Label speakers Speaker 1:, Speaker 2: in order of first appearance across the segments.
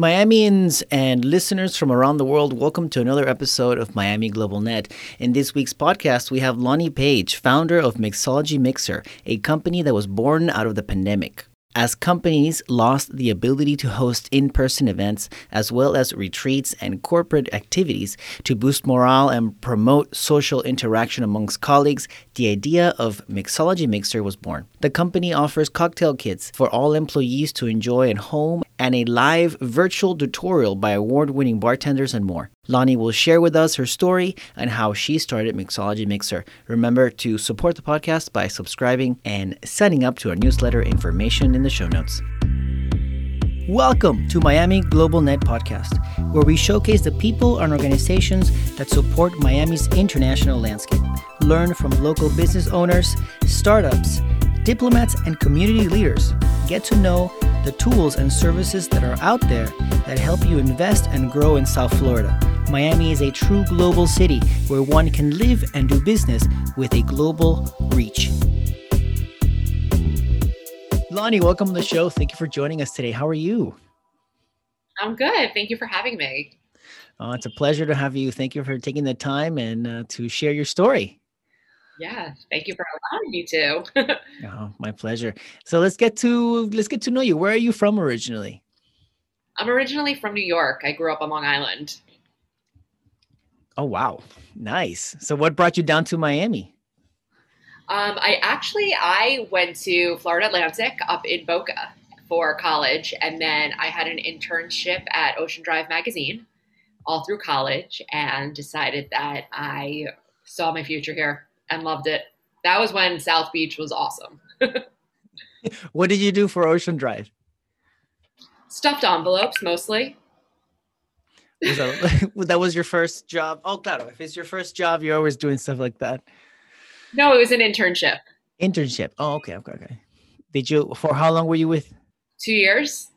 Speaker 1: Miamians and listeners from around the world, welcome to another episode of Miami Global Net. In this week's podcast, we have Lonnie Page, founder of Mixology Mixer, a company that was born out of the pandemic. As companies lost the ability to host in person events, as well as retreats and corporate activities to boost morale and promote social interaction amongst colleagues, the idea of Mixology Mixer was born. The company offers cocktail kits for all employees to enjoy at home and a live virtual tutorial by award winning bartenders and more. Lonnie will share with us her story and how she started Mixology Mixer. Remember to support the podcast by subscribing and signing up to our newsletter information in the show notes. Welcome to Miami Global Net Podcast, where we showcase the people and organizations that support Miami's international landscape. Learn from local business owners, startups, diplomats, and community leaders. Get to know the tools and services that are out there that help you invest and grow in South Florida. Miami is a true global city where one can live and do business with a global reach. Lonnie, welcome to the show. Thank you for joining us today. How are you?
Speaker 2: I'm good. Thank you for having me.
Speaker 1: Oh, it's a pleasure to have you. Thank you for taking the time and uh, to share your story.
Speaker 2: Yeah, thank you for allowing me to.
Speaker 1: oh, my pleasure. So let's get to let's get to know you. Where are you from originally?
Speaker 2: I'm originally from New York. I grew up on Long Island.
Speaker 1: Oh wow, nice. So what brought you down to Miami?
Speaker 2: Um, I actually I went to Florida Atlantic up in Boca for college, and then I had an internship at Ocean Drive magazine all through college, and decided that I saw my future here and loved it. That was when South Beach was awesome.
Speaker 1: what did you do for Ocean Drive?
Speaker 2: Stuffed envelopes mostly.
Speaker 1: That, that was your first job? Oh, claro. If it's your first job, you're always doing stuff like that.
Speaker 2: No, it was an internship.
Speaker 1: Internship. Oh, okay, okay, okay. Did you? For how long were you with?
Speaker 2: Two years.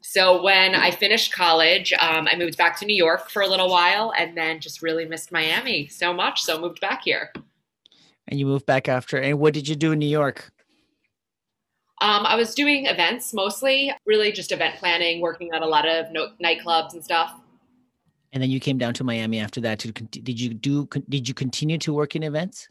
Speaker 2: So when I finished college, um, I moved back to New York for a little while, and then just really missed Miami so much, so moved back here.
Speaker 1: And you moved back after. And what did you do in New York?
Speaker 2: Um, I was doing events mostly, really just event planning, working at a lot of no- nightclubs and stuff.
Speaker 1: And then you came down to Miami after that. To did you do? Did you continue to work in events?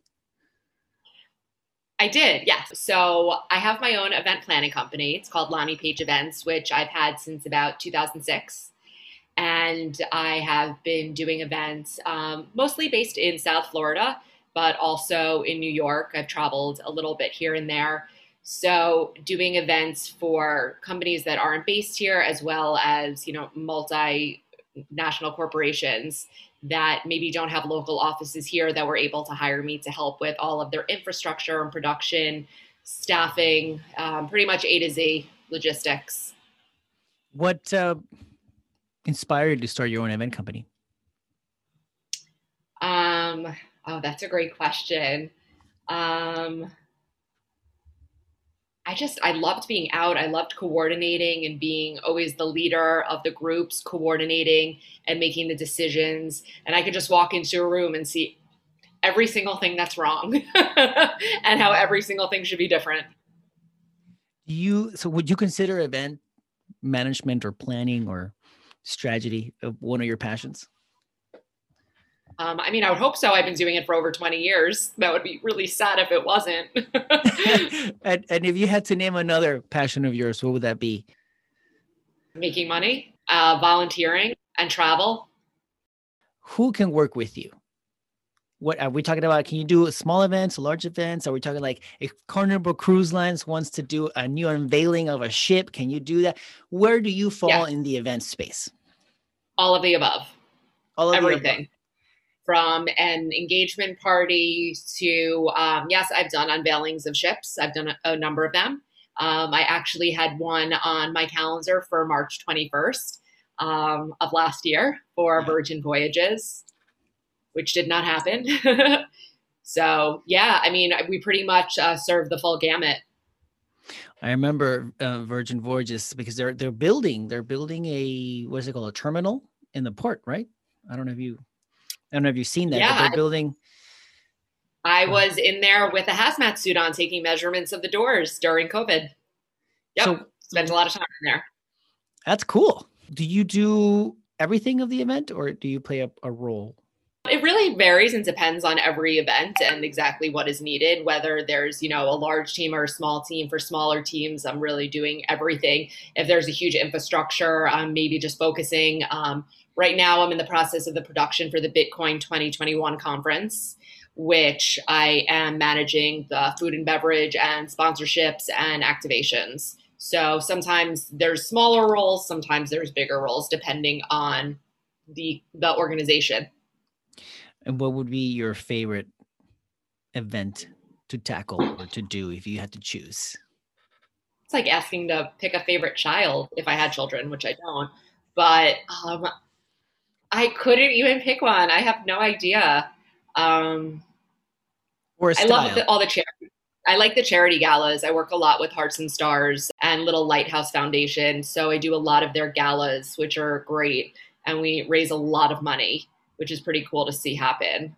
Speaker 2: I did, yes. So I have my own event planning company. It's called Lonnie Page Events, which I've had since about 2006. And I have been doing events um, mostly based in South Florida, but also in New York. I've traveled a little bit here and there. So doing events for companies that aren't based here, as well as you know multi national corporations that maybe don't have local offices here that were able to hire me to help with all of their infrastructure and production, staffing, um, pretty much A to Z logistics.
Speaker 1: What uh, inspired you to start your own event company?
Speaker 2: Um, oh, that's a great question. Um, I just I loved being out. I loved coordinating and being always the leader of the groups, coordinating and making the decisions. And I could just walk into a room and see every single thing that's wrong and how every single thing should be different.
Speaker 1: You so would you consider event management or planning or strategy one of your passions?
Speaker 2: Um, I mean, I would hope so. I've been doing it for over 20 years. That would be really sad if it wasn't.
Speaker 1: and, and if you had to name another passion of yours, what would that be?
Speaker 2: Making money, uh, volunteering, and travel.
Speaker 1: Who can work with you? What are we talking about? Can you do small events, large events? Are we talking like if Carnival Cruise Lines wants to do a new unveiling of a ship? Can you do that? Where do you fall yeah. in the event space?
Speaker 2: All of the above.
Speaker 1: All of
Speaker 2: everything from an engagement party to um, yes i've done unveilings of ships. I've done a, a number of them. Um, i actually had one on my calendar for march 21st um, of last year for virgin voyages which did not happen. So yeah i mean we pretty much uh, serve the full gamut.
Speaker 1: I remember uh, Virgin Voyages because they're they're building they're building a what is it called a terminal in the port, right? I don't know if you I don't know if you've seen that, yeah, they're building.
Speaker 2: I oh. was in there with a hazmat suit on, taking measurements of the doors during COVID. Yep, so, spent a lot of time in there.
Speaker 1: That's cool. Do you do everything of the event or do you play a, a role?
Speaker 2: It really varies and depends on every event and exactly what is needed. Whether there's, you know, a large team or a small team. For smaller teams, I'm really doing everything. If there's a huge infrastructure, I'm maybe just focusing. Um, right now, I'm in the process of the production for the Bitcoin 2021 conference, which I am managing the food and beverage and sponsorships and activations. So sometimes there's smaller roles, sometimes there's bigger roles, depending on the the organization.
Speaker 1: And what would be your favorite event to tackle or to do if you had to choose?
Speaker 2: It's like asking to pick a favorite child if I had children, which I don't. But um, I couldn't even pick one. I have no idea. Um,
Speaker 1: or
Speaker 2: I love the, all the charity. I like the charity galas. I work a lot with Hearts and Stars and Little Lighthouse Foundation, so I do a lot of their galas, which are great, and we raise a lot of money which is pretty cool to see happen.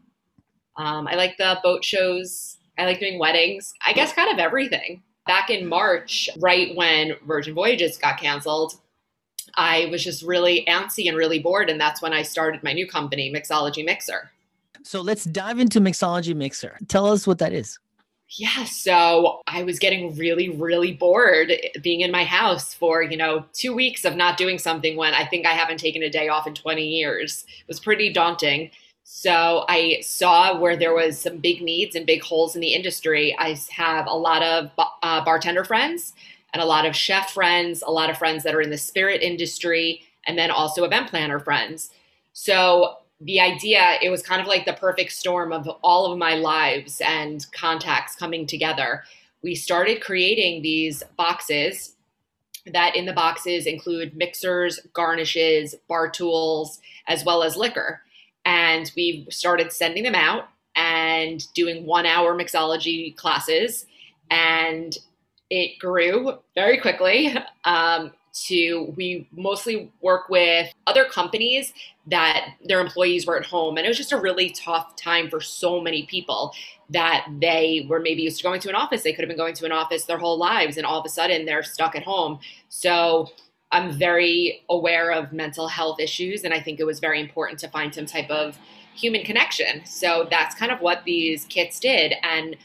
Speaker 2: Um, I like the boat shows. I like doing weddings. I guess kind of everything. Back in March, right when Virgin Voyages got canceled, I was just really antsy and really bored. And that's when I started my new company, Mixology Mixer.
Speaker 1: So let's dive into Mixology Mixer. Tell us what that is.
Speaker 2: Yeah, so I was getting really, really bored being in my house for, you know, two weeks of not doing something when I think I haven't taken a day off in 20 years. It was pretty daunting. So I saw where there was some big needs and big holes in the industry. I have a lot of uh, bartender friends and a lot of chef friends, a lot of friends that are in the spirit industry, and then also event planner friends. So the idea it was kind of like the perfect storm of all of my lives and contacts coming together. We started creating these boxes. That in the boxes include mixers garnishes bar tools as well as liquor. And we started sending them out and doing one hour mixology classes. And it grew very quickly. Um, to we mostly work with other companies that their employees were at home. And it was just a really tough time for so many people that they were maybe used to going to an office. They could have been going to an office their whole lives and all of a sudden they're stuck at home. So i'm very aware of mental health issues and i think it was very important to find some type of human connection. So that's kind of what these kits did. And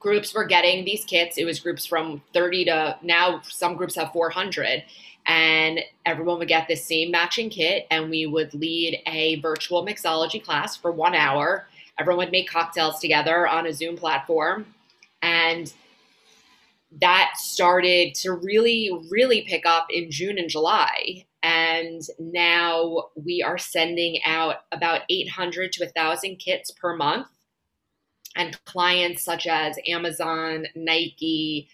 Speaker 2: groups were getting these kits. It was groups from 30 to now some groups have 400 and everyone would get the same matching kit and we would lead a virtual mixology class for 1 hour. Everyone would make cocktails together on a Zoom platform and that started to really really pick up in June and July and now we are sending out about 800 to 1000 kits per month and clients such as Amazon, Nike,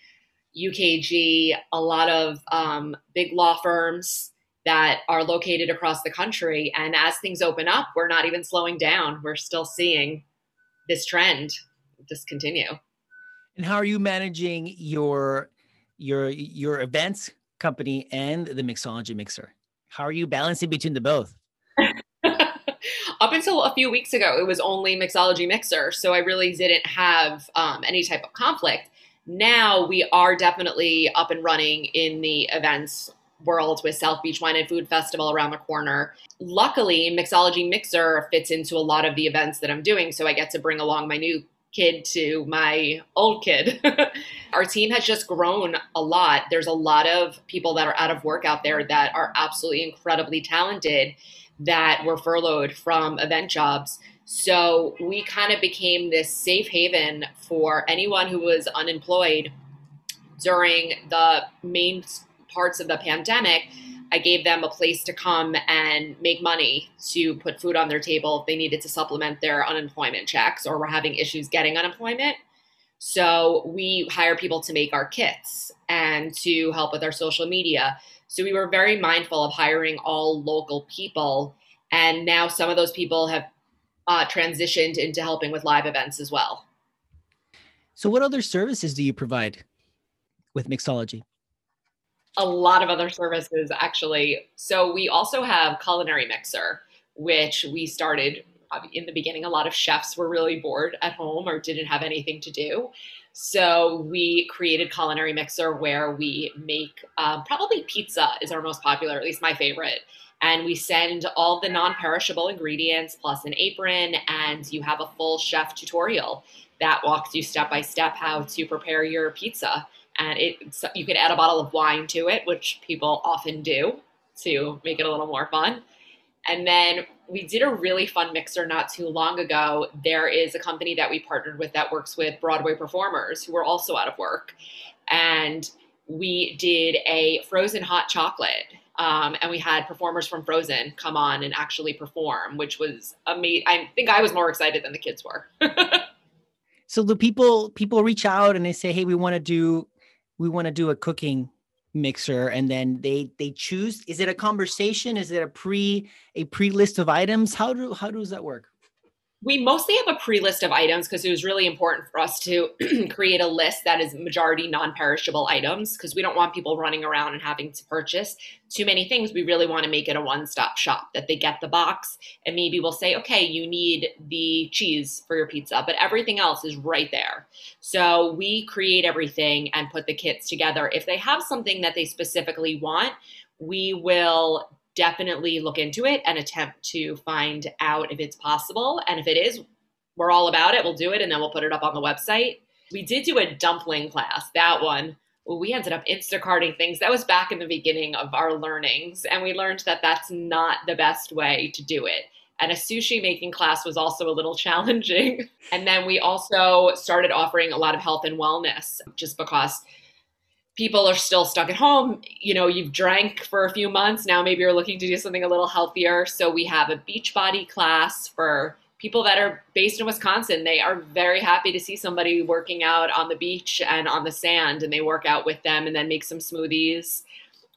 Speaker 2: UKG, a lot of um, big law firms that are located across the country. And as things open up, we're not even slowing down. We're still seeing this trend just continue.
Speaker 1: And how are you managing your your your events company and the mixology mixer? How are you balancing between the both?
Speaker 2: up until a few weeks ago, it was only Mixology Mixer. So I really didn't have um, any type of conflict. Now we are definitely up and running in the events world with South Beach Wine and Food Festival around the corner. Luckily, Mixology Mixer fits into a lot of the events that I'm doing. So I get to bring along my new kid to my old kid. Our team has just grown a lot. There's a lot of people that are out of work out there that are absolutely incredibly talented that were furloughed from event jobs. So we kind of became this safe haven for anyone who was unemployed during the main parts of the pandemic. I gave them a place to come and make money to put food on their table if they needed to supplement their unemployment checks or were having issues getting unemployment. So we hire people to make our kits and to help with our social media. So we were very mindful of hiring all local people. And now some of those people have uh, transitioned into helping with live events as well.
Speaker 1: So, what other services do you provide with Mixology?
Speaker 2: A lot of other services, actually. So, we also have Culinary Mixer, which we started in the beginning. A lot of chefs were really bored at home or didn't have anything to do. So we created Culinary Mixer where we make um, probably pizza is our most popular, at least my favorite. And we send all the non perishable ingredients plus an apron, and you have a full chef tutorial that walks you step by step how to prepare your pizza. And it, you can add a bottle of wine to it, which people often do to make it a little more fun. And then we did a really fun mixer not too long ago. There is a company that we partnered with that works with Broadway performers who are also out of work. And we did a frozen hot chocolate. Um, and we had performers from Frozen come on and actually perform, which was amazing. I think I was more excited than the kids were.
Speaker 1: so the people people reach out and they say, "Hey, we want to do we want to do a cooking mixer and then they they choose is it a conversation? Is it a pre a pre list of items? How do how does that work
Speaker 2: we mostly have a pre-list of items because it was really important for us to create a list that is majority non-perishable items because we don't want people running around and having to purchase too many things. We really want to make it a one-stop shop that they get the box and maybe we'll say okay you need the cheese for your pizza but everything else is right there. So we create everything and put the kits together. If they have something that they specifically want we will definitely look into it and attempt to find out if it's possible. And if it is, we're all about it. We'll do it and then we'll put it up on the website. We did do a dumpling class, that one. We ended up Instacarting things. That was back in the beginning of our learnings. And we learned that that's not the best way to do it. And a sushi making class was also a little challenging. And then we also started offering a lot of health and wellness just because people are still stuck at home. You know, you've drank for a few months. Now maybe you're looking to do something a little healthier. So we have a beach body class for people that are based in Wisconsin. They are very happy to see somebody working out on the beach and on the sand, and they work out with them and then make some smoothies.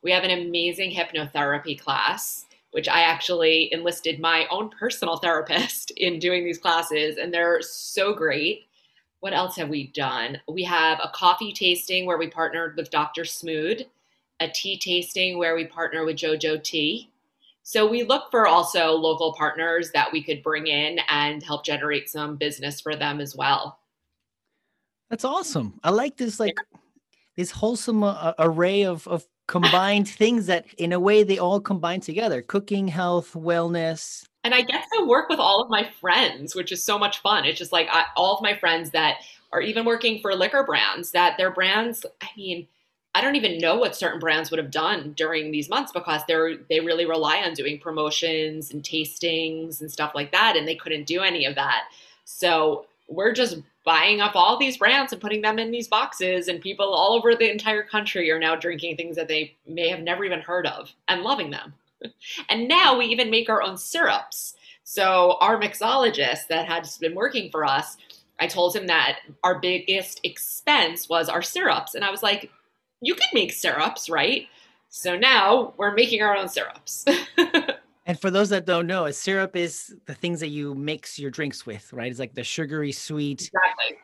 Speaker 2: We have an amazing hypnotherapy class. Which I actually enlisted my own personal therapist in doing these classes, and they're so great what else have we done? We have a coffee tasting where we partnered with Dr. Smood, a tea tasting where we partner with JoJo Tea. So we look for also local partners that we could bring in and help generate some business for them as well.
Speaker 1: That's awesome. I like this like yeah. this wholesome uh, array of of combined things that in a way they all combine together. Cooking, health, wellness,
Speaker 2: and I get to work with all of my friends, which is so much fun. It's just like I, all of my friends that are even working for liquor brands, that their brands, I mean, I don't even know what certain brands would have done during these months because they're they really rely on doing promotions and tastings and stuff like that, and they couldn't do any of that. So we're just buying up all these brands and putting them in these boxes, and people all over the entire country are now drinking things that they may have never even heard of and loving them and now we even make our own syrups. So our mixologist that had been working for us, I told him that our biggest expense was our syrups. And I was like, you could make syrups, right? So now we're making our own syrups.
Speaker 1: and for those that don't know, a syrup is the things that you mix your drinks with, right? It's like the sugary sweet,
Speaker 2: exactly.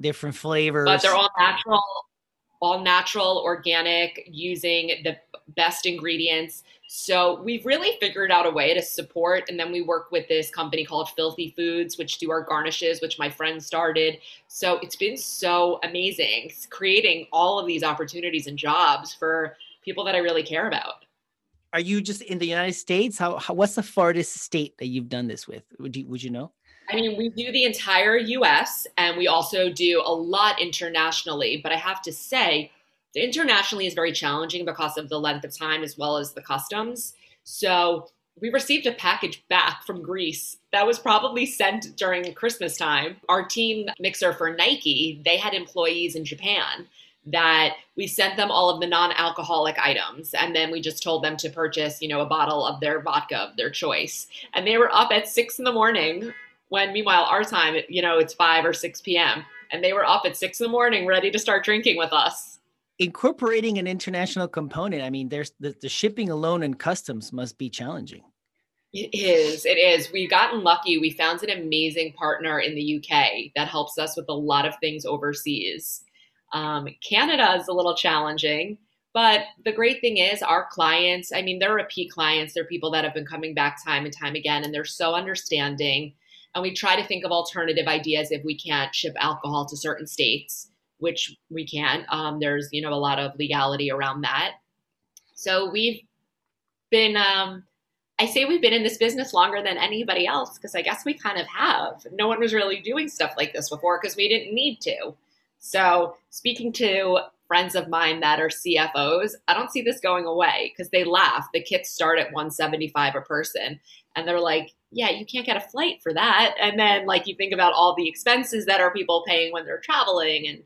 Speaker 1: different flavors.
Speaker 2: But they're all natural, all natural, organic, using the best ingredients. So we've really figured out a way to support. And then we work with this company called Filthy Foods, which do our garnishes, which my friend started. So it's been so amazing creating all of these opportunities and jobs for people that I really care about.
Speaker 1: Are you just in the United States? How, how what's the farthest state that you've done this with? Would you would you know?
Speaker 2: I mean, we do the entire US and we also do a lot internationally, but I have to say internationally is very challenging because of the length of time as well as the customs. So we received a package back from Greece that was probably sent during Christmas time. Our team mixer for Nike, they had employees in Japan that we sent them all of the non-alcoholic items and then we just told them to purchase you know a bottle of their vodka of their choice and they were up at six in the morning when meanwhile our time you know it's 5 or 6 p.m and they were up at 6 in the morning ready to start drinking with us
Speaker 1: incorporating an international component i mean there's the, the shipping alone and customs must be challenging.
Speaker 2: It is it is. We've gotten lucky. We found an amazing partner in the uk that helps us with a lot of things overseas. Um, canada is a little challenging but the great thing is our clients i mean they're repeat clients. They're people that have been coming back time and time again and they're so understanding. And we try to think of alternative ideas if we can't ship alcohol to certain states which we can't. Um, there's you know a lot of legality around that. So we've been. Um, I say we've been in this business longer than anybody else because I guess we kind of have. No one was really doing stuff like this before because we didn't need to. So, speaking to friends of mine that are CFOs, I don't see this going away because they laugh. The kits start at 175 a person and they're like, yeah, you can't get a flight for that. And then like you think about all the expenses that are people paying when they're traveling and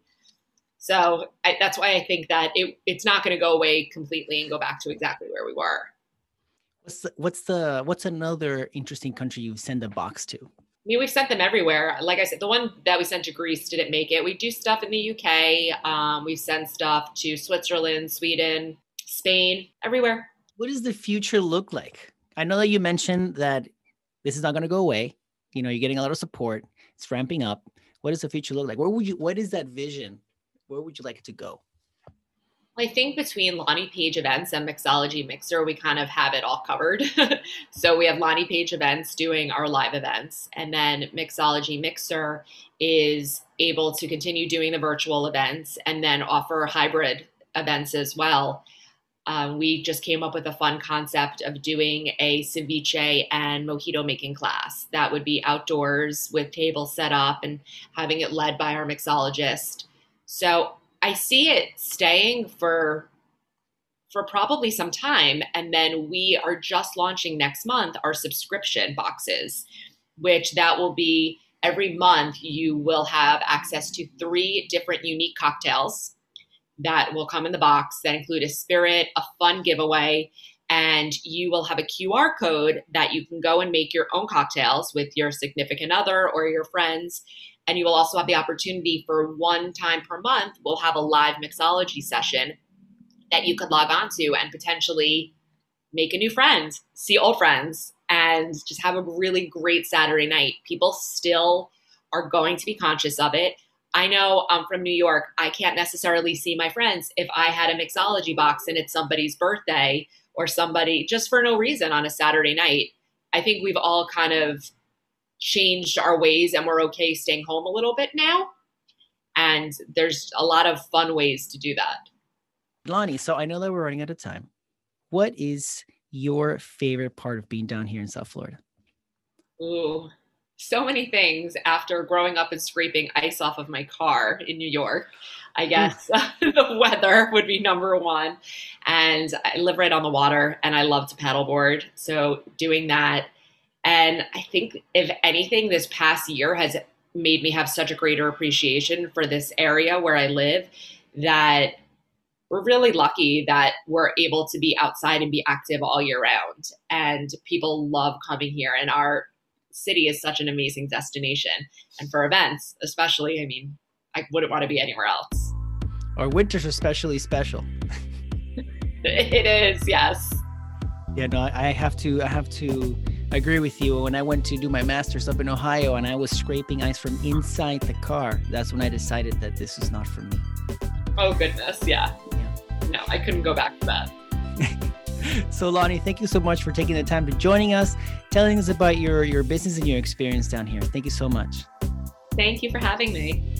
Speaker 2: so I, that's why I think that it, it's not going to go away completely and go back to exactly where we were.
Speaker 1: What's the, what's the what's another interesting country you've sent a box to?
Speaker 2: I mean, we've sent them everywhere. Like I said, the one that we sent to Greece didn't make it. We do stuff in the UK. Um, we've sent stuff to Switzerland, Sweden, Spain, everywhere.
Speaker 1: What does the future look like? I know that you mentioned that this is not going to go away. You know, you're getting a lot of support. It's ramping up. What does the future look like? Where would you? What is that vision? Where would you like it to go?
Speaker 2: I think between Lonnie Page events and Mixology Mixer, we kind of have it all covered. so we have Lonnie Page events doing our live events, and then Mixology Mixer is able to continue doing the virtual events and then offer hybrid events as well. Um, we just came up with a fun concept of doing a ceviche and mojito making class that would be outdoors with tables set up and having it led by our mixologist. So I see it staying for for probably some time. And then we are just launching next month our subscription boxes which that will be every month you will have access to three different unique cocktails that will come in the box that include a spirit, a fun giveaway, and you will have a QR code that you can go and make your own cocktails with your significant other or your friends and you will also have the opportunity for one time per month, we'll have a live mixology session that you could log on to and potentially make a new friend, see old friends, and just have a really great Saturday night. People still are going to be conscious of it. I know I'm from New York. I can't necessarily see my friends if I had a mixology box and it's somebody's birthday or somebody just for no reason on a Saturday night. I think we've all kind of changed our ways and we're okay staying home a little bit now. And there's a lot of fun ways to do that.
Speaker 1: Lonnie, so I know that we're running out of time. What is your favorite part of being down here in South Florida?
Speaker 2: Ooh, so many things after growing up and scraping ice off of my car in New York. I guess the weather would be number one. And I live right on the water and I love to paddleboard. So doing that and I think, if anything, this past year has made me have such a greater appreciation for this area where I live that we're really lucky that we're able to be outside and be active all year round. And people love coming here. And our city is such an amazing destination. And for events, especially, I mean, I wouldn't want to be anywhere else.
Speaker 1: Our winter's are especially special.
Speaker 2: it is, yes.
Speaker 1: Yeah, no, I have to, I have to I agree with you. When I went to do my master's up in Ohio and I was scraping ice from inside the car, that's when I decided that this was not for me.
Speaker 2: Oh, goodness. Yeah. yeah. No, I couldn't go back to that.
Speaker 1: so, Lonnie, thank you so much for taking the time to joining us, telling us about your, your business and your experience down here. Thank you so much.
Speaker 2: Thank you for having me.